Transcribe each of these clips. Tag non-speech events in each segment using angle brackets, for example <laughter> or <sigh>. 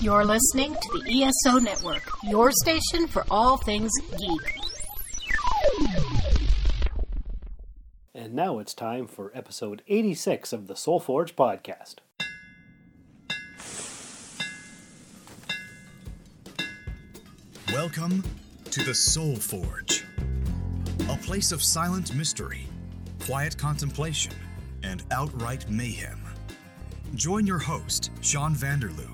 You're listening to the ESO Network, your station for all things geek. And now it's time for episode 86 of the Soul Forge podcast. Welcome to the Soul Forge, a place of silent mystery, quiet contemplation, and outright mayhem. Join your host, Sean Vanderloo,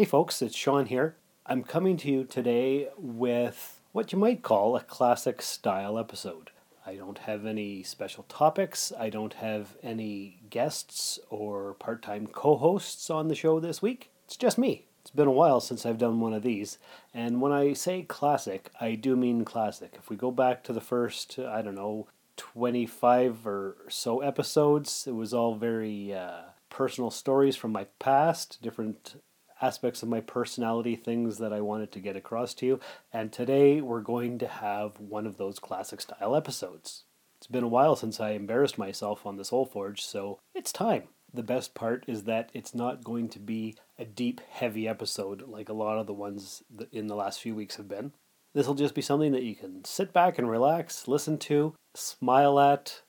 Hey folks, it's Sean here. I'm coming to you today with what you might call a classic style episode. I don't have any special topics, I don't have any guests or part time co hosts on the show this week. It's just me. It's been a while since I've done one of these. And when I say classic, I do mean classic. If we go back to the first, I don't know, 25 or so episodes, it was all very uh, personal stories from my past, different aspects of my personality, things that I wanted to get across to you. And today we're going to have one of those classic style episodes. It's been a while since I embarrassed myself on the Soul Forge, so it's time. The best part is that it's not going to be a deep, heavy episode like a lot of the ones in the last few weeks have been. This will just be something that you can sit back and relax, listen to, smile at,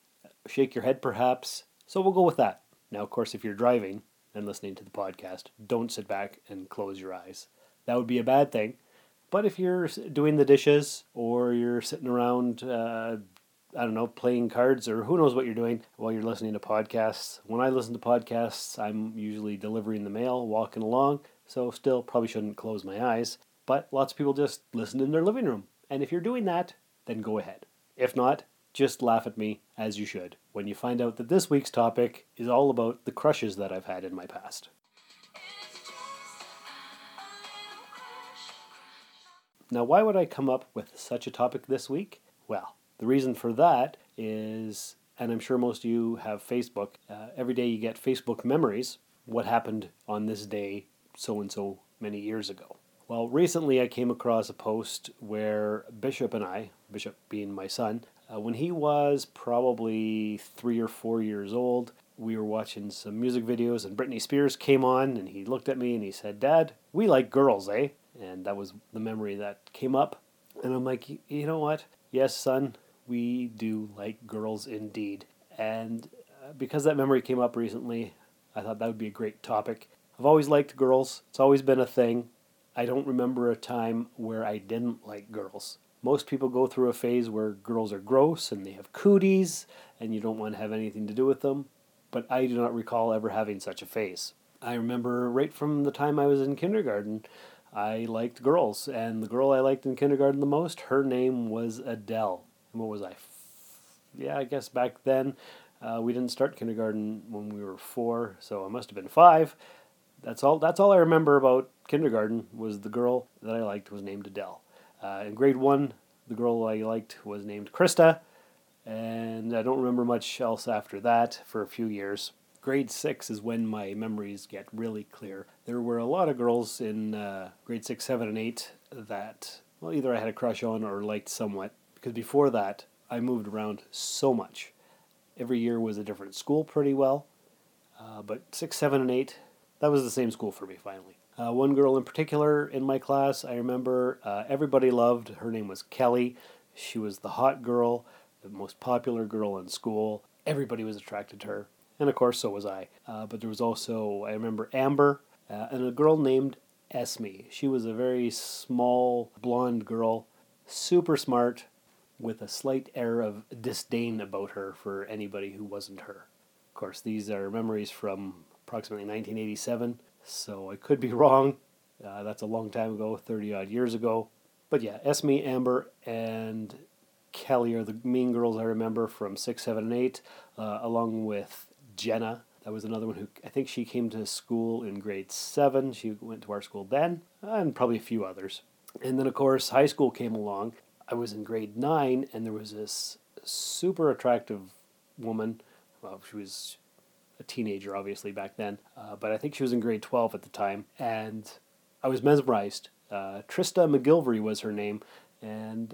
shake your head perhaps. So we'll go with that. Now, of course, if you're driving, and listening to the podcast, don't sit back and close your eyes. That would be a bad thing. But if you're doing the dishes or you're sitting around, uh, I don't know, playing cards or who knows what you're doing while you're listening to podcasts. When I listen to podcasts, I'm usually delivering the mail, walking along, so still probably shouldn't close my eyes. But lots of people just listen in their living room. And if you're doing that, then go ahead. If not, just laugh at me as you should when you find out that this week's topic is all about the crushes that I've had in my past. Now, why would I come up with such a topic this week? Well, the reason for that is, and I'm sure most of you have Facebook, uh, every day you get Facebook memories. What happened on this day so and so many years ago? Well, recently I came across a post where Bishop and I, Bishop being my son, uh, when he was probably three or four years old, we were watching some music videos, and Britney Spears came on, and he looked at me and he said, Dad, we like girls, eh? And that was the memory that came up. And I'm like, you know what? Yes, son, we do like girls indeed. And uh, because that memory came up recently, I thought that would be a great topic. I've always liked girls, it's always been a thing. I don't remember a time where I didn't like girls. Most people go through a phase where girls are gross and they have cooties and you don't want to have anything to do with them, but I do not recall ever having such a phase. I remember right from the time I was in kindergarten, I liked girls, and the girl I liked in kindergarten the most, her name was Adele. And what was I? Yeah, I guess back then uh, we didn't start kindergarten when we were four, so I must have been five. That's all. That's all I remember about kindergarten was the girl that I liked was named Adele. Uh, in grade one, the girl I liked was named Krista, and I don't remember much else after that for a few years. Grade six is when my memories get really clear. There were a lot of girls in uh, grade six, seven, and eight that, well, either I had a crush on or liked somewhat, because before that, I moved around so much. Every year was a different school pretty well, uh, but six, seven, and eight, that was the same school for me finally. Uh, one girl in particular in my class, I remember uh, everybody loved. Her name was Kelly. She was the hot girl, the most popular girl in school. Everybody was attracted to her. And of course, so was I. Uh, but there was also, I remember Amber uh, and a girl named Esme. She was a very small, blonde girl, super smart, with a slight air of disdain about her for anybody who wasn't her. Of course, these are memories from approximately 1987 so I could be <laughs> wrong. Uh, that's a long time ago, 30 odd years ago. But yeah, Esme, Amber, and Kelly are the mean girls I remember from 6, 7, and 8, uh, along with Jenna. That was another one who I think she came to school in grade 7. She went to our school then, and probably a few others. And then, of course, high school came along. I was in grade 9, and there was this super attractive woman. Well, she was a teenager, obviously, back then, uh, but I think she was in grade 12 at the time. And I was mesmerized. Uh, Trista McGilvery was her name, and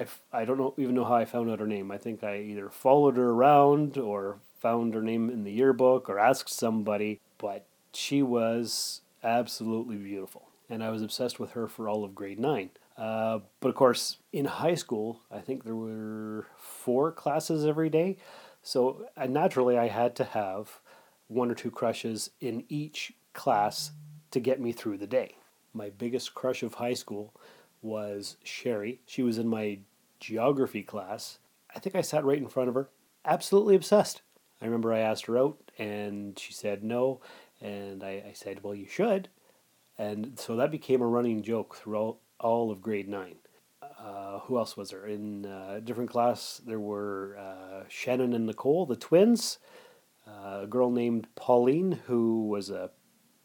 I, I don't know even know how I found out her name. I think I either followed her around or found her name in the yearbook or asked somebody, but she was absolutely beautiful. And I was obsessed with her for all of grade nine. Uh, but of course, in high school, I think there were four classes every day. So uh, naturally, I had to have one or two crushes in each class to get me through the day. My biggest crush of high school was Sherry. She was in my geography class. I think I sat right in front of her. Absolutely obsessed. I remember I asked her out and she said no. And I, I said, well, you should. And so that became a running joke throughout all of grade nine. Uh, who else was there? In uh, a different class, there were uh, Shannon and Nicole, the twins, uh, a girl named Pauline, who was a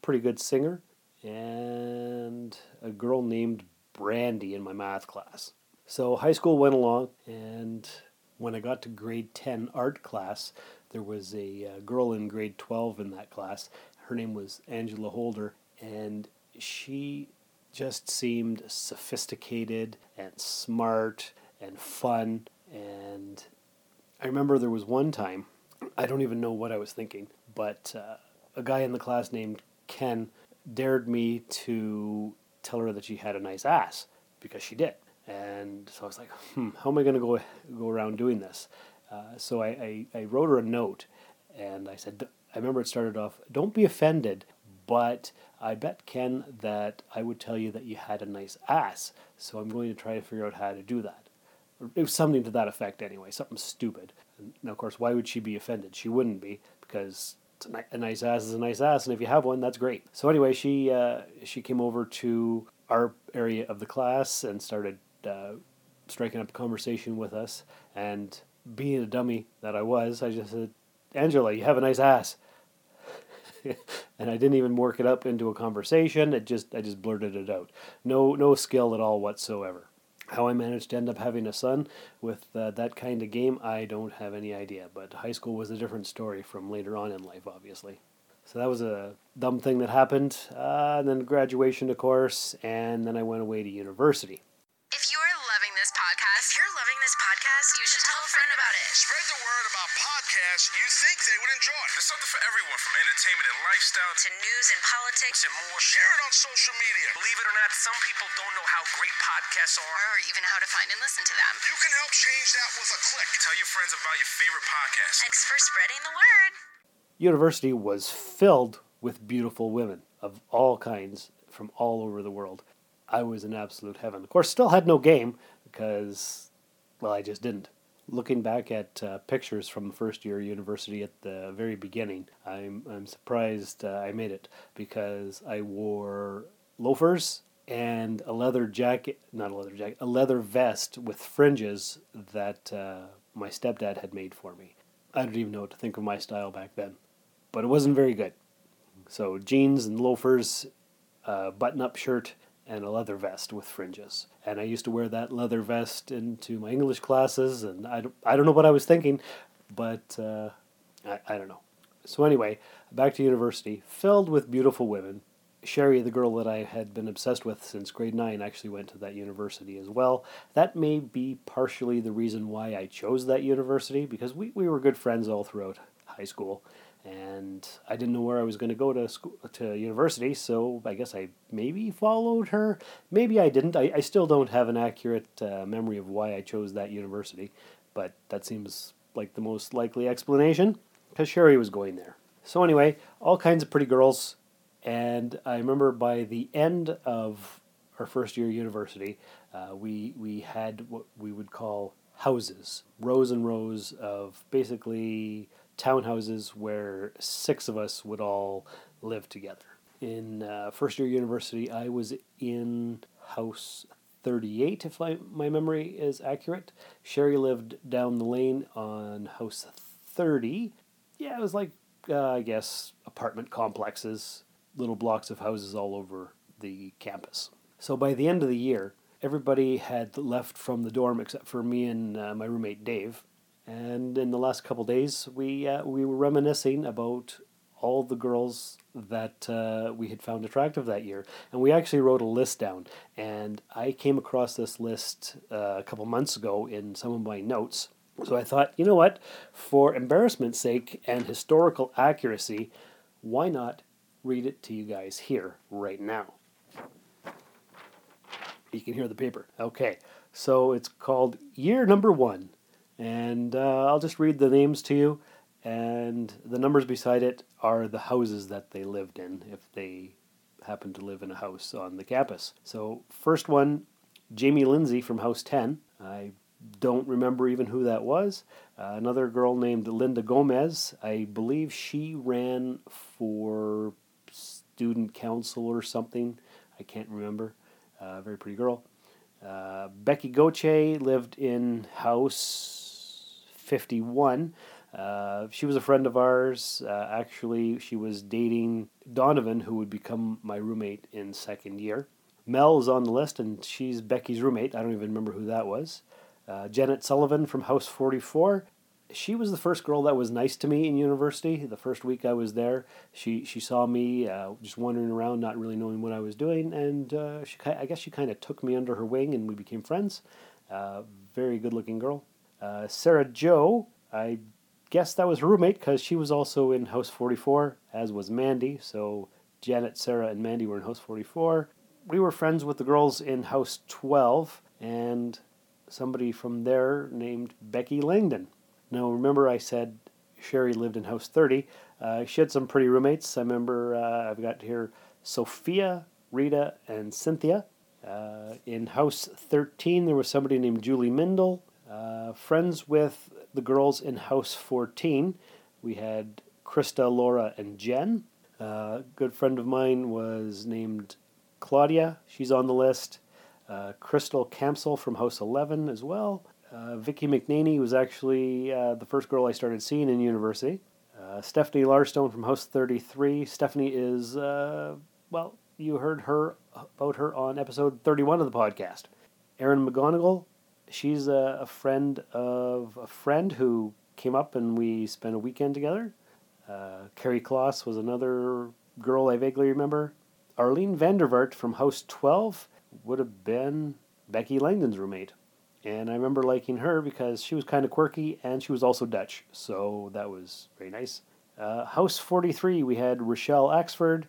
pretty good singer, and a girl named Brandy in my math class. So high school went along, and when I got to grade 10 art class, there was a uh, girl in grade 12 in that class. Her name was Angela Holder, and she just seemed sophisticated and smart and fun. And I remember there was one time, I don't even know what I was thinking, but uh, a guy in the class named Ken dared me to tell her that she had a nice ass because she did. And so I was like, hmm, how am I going to go go around doing this? Uh, so I, I, I wrote her a note and I said, I remember it started off, don't be offended, but I bet Ken that I would tell you that you had a nice ass. So I'm going to try to figure out how to do that. It was something to that effect anyway, something stupid. And of course, why would she be offended? She wouldn't be because a nice ass is a nice ass, and if you have one, that's great. So anyway, she uh, she came over to our area of the class and started uh, striking up a conversation with us. And being a dummy that I was, I just said, "Angela, you have a nice ass." <laughs> and I didn't even work it up into a conversation. It just I just blurted it out. No no skill at all whatsoever. How I managed to end up having a son with uh, that kind of game, I don't have any idea. But high school was a different story from later on in life, obviously. So that was a dumb thing that happened. Uh, and then graduation, of course, and then I went away to university. Something for everyone from entertainment and lifestyle to news and politics and more. Share it on social media. Believe it or not, some people don't know how great podcasts are or even how to find and listen to them. You can help change that with a click. Tell your friends about your favorite podcast. Thanks for spreading the word. University was filled with beautiful women of all kinds from all over the world. I was in absolute heaven. Of course, still had no game because, well, I just didn't looking back at uh, pictures from first year university at the very beginning, I'm, I'm surprised uh, I made it because I wore loafers and a leather jacket, not a leather jacket, a leather vest with fringes that uh, my stepdad had made for me. I don't even know what to think of my style back then, but it wasn't very good. So jeans and loafers, uh, button up shirt, and a leather vest with fringes. And I used to wear that leather vest into my English classes, and I don't, I don't know what I was thinking, but uh, I, I don't know. So, anyway, back to university, filled with beautiful women. Sherry, the girl that I had been obsessed with since grade 9, actually went to that university as well. That may be partially the reason why I chose that university, because we, we were good friends all throughout high school and I didn't know where I was going to go to school to university, so I guess I maybe followed her. Maybe I didn't. I, I still don't have an accurate uh, memory of why I chose that university, but that seems like the most likely explanation because Sherry was going there. So anyway, all kinds of pretty girls, and I remember by the end of our first year university, uh, we we had what we would call houses, rows and rows of basically townhouses where six of us would all live together. In uh, first year university, I was in house 38, if I, my memory is accurate. Sherry lived down the lane on house 30. Yeah, it was like, uh, I guess, apartment complexes, little blocks of houses all over the campus. So by the end of the year, everybody had left from the dorm except for me and uh, my roommate Dave. And in the last couple days, we uh, we were reminiscing about all the girls that uh, we had found attractive that year. And we actually wrote a list down. And I came across this list uh, a couple months ago in some of my notes. So I thought, you know what? For embarrassment's sake and historical accuracy, why not read it to you guys here right now? You can hear the paper. Okay, so it's called Year Number One. And uh, I'll just read the names to you and the numbers beside it are the houses that they lived in if they happen to live in a house on the campus. So, first one, Jamie Lindsay from House 10. I don't remember even who that was. Uh, another girl named Linda Gomez. I believe she ran for student council or something. I can't remember. Uh, very pretty girl. Uh, Becky Goche lived in House 51. Uh, she was a friend of ours. Uh, actually, she was dating Donovan, who would become my roommate in second year. Mel is on the list, and she's Becky's roommate. I don't even remember who that was. Uh, Janet Sullivan from House 44. She was the first girl that was nice to me in university. The first week I was there, she she saw me uh, just wandering around, not really knowing what I was doing, and uh, she I guess she kind of took me under her wing, and we became friends. very good-looking girl. Sarah Joe, I guess that was roommate because she was also in House 44, as was Mandy. So Janet, Sarah, and Mandy were in House 44. We were friends with the girls in House 12 and somebody from there named Becky Langdon. Now, remember, I said Sherry lived in House 30. Uh, she had some pretty roommates. I remember uh, I've got here Sophia, Rita, and Cynthia. Uh, in House 13, there was somebody named Julie Mindel. Uh, friends with the girls in House 14. We had Krista, Laura, and Jen. Uh, good friend of mine was named Claudia. She's on the list. Uh, Crystal Campsell from House 11 as well. Uh, Vicky McNaney was actually uh, the first girl I started seeing in university. Uh, Stephanie Larstone from House 33. Stephanie is, uh, well, you heard her about her on episode 31 of the podcast. Erin McGonigal she's a, a, friend of a friend who came up and we spent a weekend together. Uh, Carrie Kloss was another girl I vaguely remember. Arlene Vandervart from House 12 would have been Becky Langdon's roommate. And I remember liking her because she was kind of quirky and she was also Dutch, so that was very nice. Uh, House 43, we had Rochelle Axford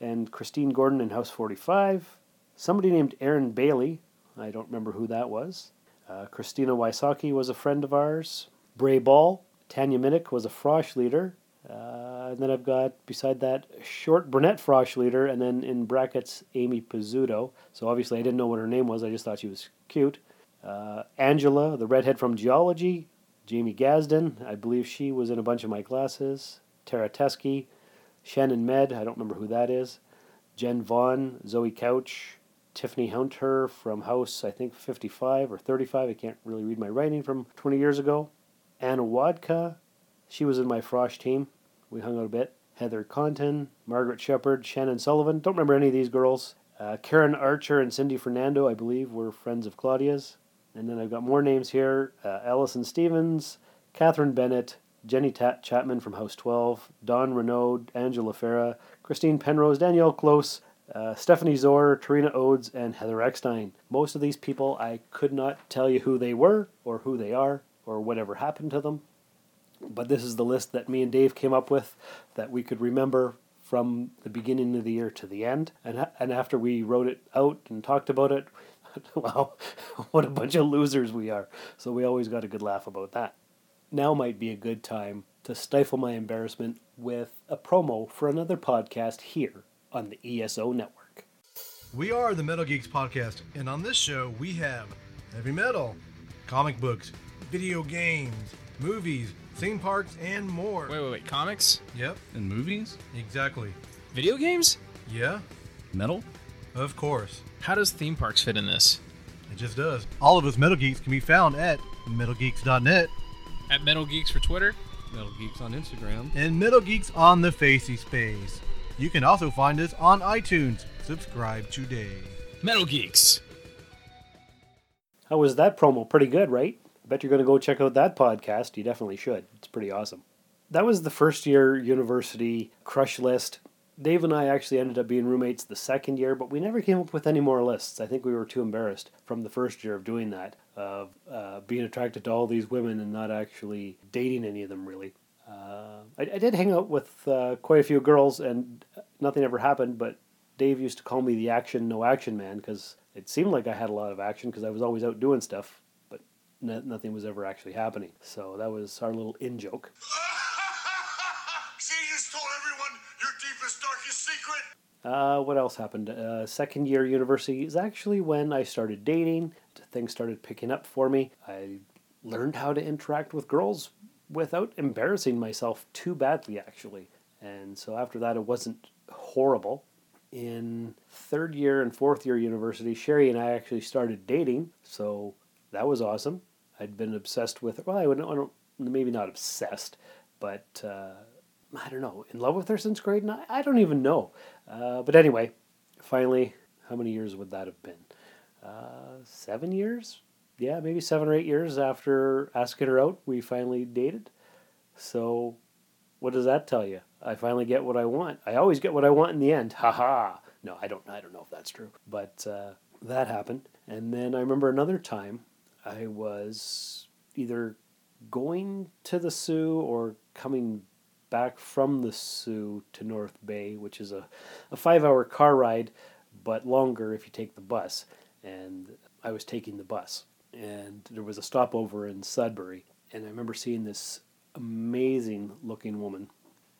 and Christine Gordon in House 45. Somebody named Aaron Bailey, I don't remember who that was. Uh, Christina Wysocki was a friend of ours. Bray Ball, Tanya Minnick was a Frosh leader. Uh, and then I've got, beside that, short brunette Frosh leader, and then in brackets, Amy Pizzuto. So obviously I didn't know what her name was, I just thought she was cute. Uh, Angela, the redhead from geology. Jamie Gasden, I believe she was in a bunch of my classes. Tara Teskey. Shannon Med, I don't remember who that is. Jen Vaughn, Zoe Couch, Tiffany Hunter from House, I think 55 or 35. I can't really read my writing from 20 years ago. Anna Wadka, she was in my Frosh team. We hung out a bit. Heather Conton, Margaret Shepard, Shannon Sullivan. Don't remember any of these girls. Uh, Karen Archer and Cindy Fernando, I believe, were friends of Claudia's. And then I've got more names here uh, Allison Stevens, Catherine Bennett, Jenny Tat- Chapman from House 12, Don Renaud, Angela Farah, Christine Penrose, Danielle Close, uh, Stephanie Zor, Tarina Odes, and Heather Eckstein. Most of these people, I could not tell you who they were, or who they are, or whatever happened to them. But this is the list that me and Dave came up with that we could remember from the beginning of the year to the end. And, and after we wrote it out and talked about it, <laughs> wow, <laughs> what a bunch of losers we are. So we always got a good laugh about that. Now might be a good time to stifle my embarrassment with a promo for another podcast here on the ESO network. We are the Metal Geeks Podcast, and on this show we have heavy metal, comic books, video games, movies, theme parks, and more. Wait, wait, wait. Comics? Yep, And movies? exactly. Video games? Yeah, Metal? of course. How does theme parks fit in this? It just does. All of us Metal Geeks can be found at metalgeeks.net At Metal Geeks for Twitter. Metal Geeks on Instagram. and Metal Geeks on the Facey Space. You can also find us on iTunes. Subscribe today. Metal Geeks. How was that promo? Pretty good, right? I bet you're going to go check out that podcast. You definitely should. It's pretty awesome. That was the first year university crush list. Dave and I actually ended up being roommates the second year, but we never came up with any more lists. I think we were too embarrassed from the first year of doing that, of uh, being attracted to all these women and not actually dating any of them really. Uh, I, I did hang out with uh, quite a few girls, and nothing ever happened. But Dave used to call me the action no action man because it seemed like I had a lot of action because I was always out doing stuff, but no, nothing was ever actually happening. So that was our little in joke. <laughs> See, you told everyone your deepest, darkest secret. Uh, what else happened? Uh, second year university is actually when I started dating. Things started picking up for me. I learned how to interact with girls without embarrassing myself too badly, actually. And so after that, it wasn't horrible. In third year and fourth year university, Sherry and I actually started dating. So that was awesome. I'd been obsessed with, her well, I, would, I don't, maybe not obsessed, but uh, I don't know, in love with her since grade nine? I don't even know. Uh, but anyway, finally, how many years would that have been? Uh, seven years? Yeah, maybe seven or eight years after asking her out, we finally dated. So, what does that tell you? I finally get what I want. I always get what I want in the end. Ha ha. No, I don't. I don't know if that's true, but uh, that happened. And then I remember another time, I was either going to the Soo or coming back from the Soo to North Bay, which is a, a five hour car ride, but longer if you take the bus. And I was taking the bus. And there was a stopover in Sudbury. And I remember seeing this amazing looking woman.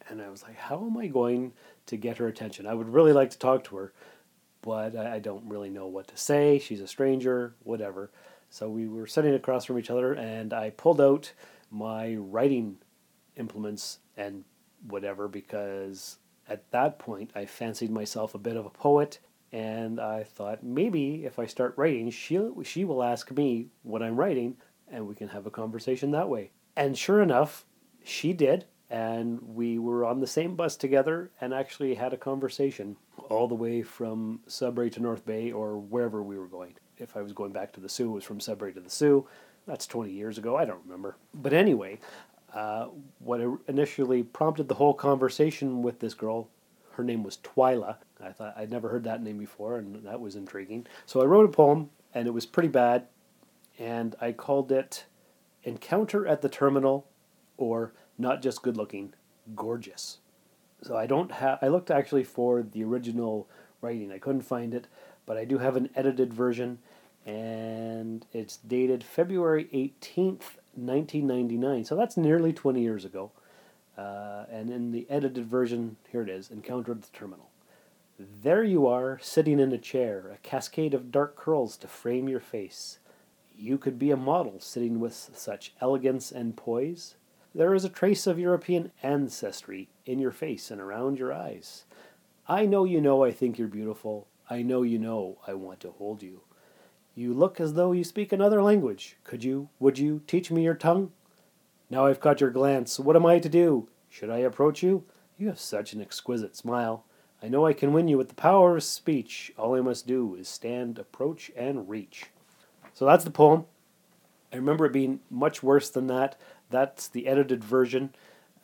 And I was like, how am I going to get her attention? I would really like to talk to her, but I, don't really know what to say. She's a stranger, whatever. So we were sitting across from each other, and I pulled out my writing implements and whatever because at that point I fancied myself a bit of a poet and I thought maybe if I start writing she she will ask me what I'm writing and we can have a conversation that way. And sure enough, she did and we were on the same bus together and actually had a conversation all the way from Sudbury to North Bay or wherever we were going. If I was going back to the Soo, it was from Sudbury to the Soo. That's 20 years ago. I don't remember. But anyway, uh, what initially prompted the whole conversation with this girl, her name was Twyla. I thought I'd never heard that name before, and that was intriguing. So I wrote a poem, and it was pretty bad, and I called it Encounter at the Terminal, or Not Just Good Looking, Gorgeous. So I don't have. I looked actually for the original writing. I couldn't find it, but I do have an edited version, and it's dated February 18th, 1999. So that's nearly 20 years ago. Uh, and in the edited version, here it is Encounter the Terminal. There you are, sitting in a chair, a cascade of dark curls to frame your face. You could be a model sitting with such elegance and poise. There is a trace of European ancestry in your face and around your eyes. I know you know I think you're beautiful. I know you know I want to hold you. You look as though you speak another language. Could you, would you, teach me your tongue? Now I've caught your glance. What am I to do? Should I approach you? You have such an exquisite smile. I know I can win you with the power of speech. All I must do is stand, approach, and reach. So that's the poem. I remember it being much worse than that. That's the edited version.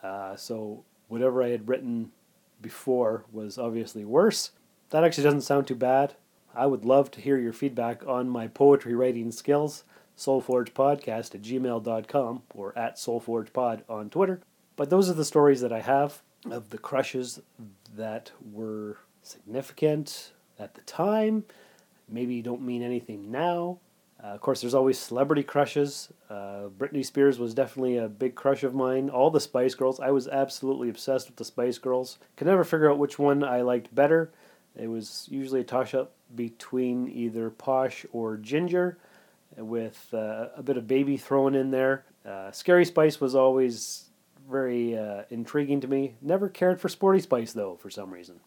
Uh, so whatever I had written before was obviously worse. That actually doesn't sound too bad. I would love to hear your feedback on my poetry writing skills. SoulForgePodcast at gmail.com or at SoulForgePod on Twitter. But those are the stories that I have of the crushes that were significant at the time. Maybe don't mean anything now. Uh, of course, there's always celebrity crushes. Uh, Britney Spears was definitely a big crush of mine. All the Spice Girls. I was absolutely obsessed with the Spice Girls. Could never figure out which one I liked better. It was usually a toss up between either Posh or Ginger, with uh, a bit of baby thrown in there. Uh, Scary Spice was always very uh, intriguing to me. Never cared for Sporty Spice though, for some reason.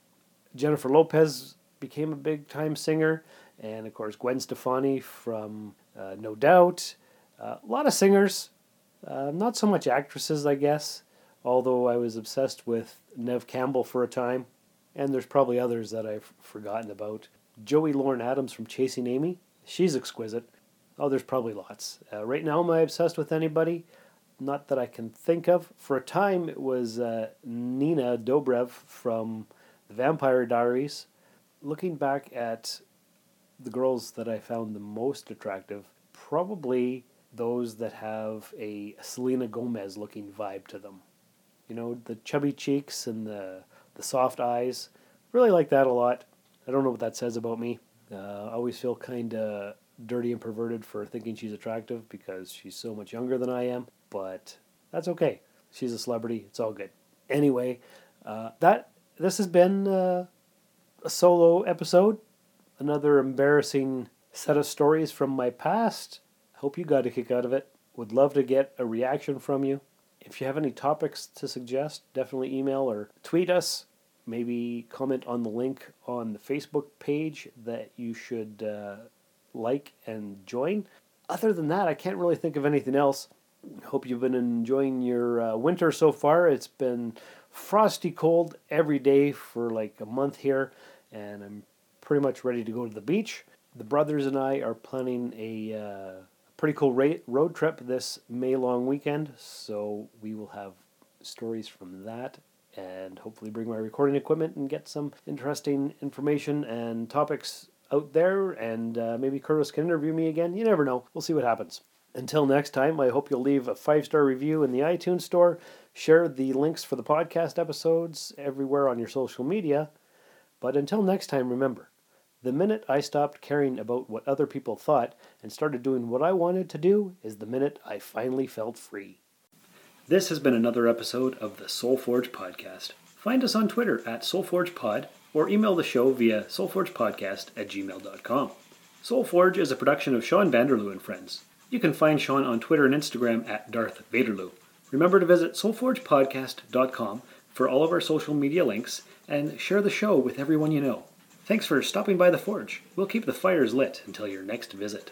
Jennifer Lopez became a big time singer. And of course Gwen Stefani from uh, No Doubt. Uh, a lot of singers, uh, not so much actresses, I guess. Although I was obsessed with Neve Campbell for a time, and there's probably others that I've forgotten about. Joey Lauren Adams from Chasing Amy, she's exquisite. Oh, there's probably lots. Uh, right now, am I obsessed with anybody? Not that I can think of. For a time, it was uh, Nina Dobrev from The Vampire Diaries. Looking back at the girls that I found the most attractive, probably those that have a Selena Gomez looking vibe to them. You know, the chubby cheeks and the, the soft eyes. Really like that a lot. I don't know what that says about me. Uh, I always feel kind of dirty and perverted for thinking she's attractive because she's so much younger than I am, but that's okay. She's a celebrity. It's all good. Anyway, uh, that this has been uh, a solo episode. Another embarrassing set of stories from my past. Hope you got a kick out of it. Would love to get a reaction from you. If you have any topics to suggest, definitely email or tweet us. Maybe comment on the link on the Facebook page that you should uh, like and join. Other than that, I can't really think of anything else. Hope you've been enjoying your uh, winter so far. It's been frosty cold every day for like a month here, and I'm pretty much ready to go to the beach. The brothers and I are planning a uh, pretty cool ra- road trip this May long weekend, so we will have stories from that and hopefully bring my recording equipment and get some interesting information and topics out there. And uh, maybe Curtis can interview me again. You never know. We'll see what happens. Until next time, I hope you'll leave a five star review in the iTunes store, share the links for the podcast episodes everywhere on your social media. But until next time, remember the minute I stopped caring about what other people thought and started doing what I wanted to do is the minute I finally felt free. This has been another episode of the Soulforge Podcast. Find us on Twitter at SoulforgePod or email the show via soulforgepodcast at gmail.com. Soulforge is a production of Sean Vanderloo and Friends. You can find Sean on Twitter and Instagram at Darth Vaderloo. Remember to visit soulforgepodcast.com for all of our social media links and share the show with everyone you know. Thanks for stopping by the Forge. We'll keep the fires lit until your next visit.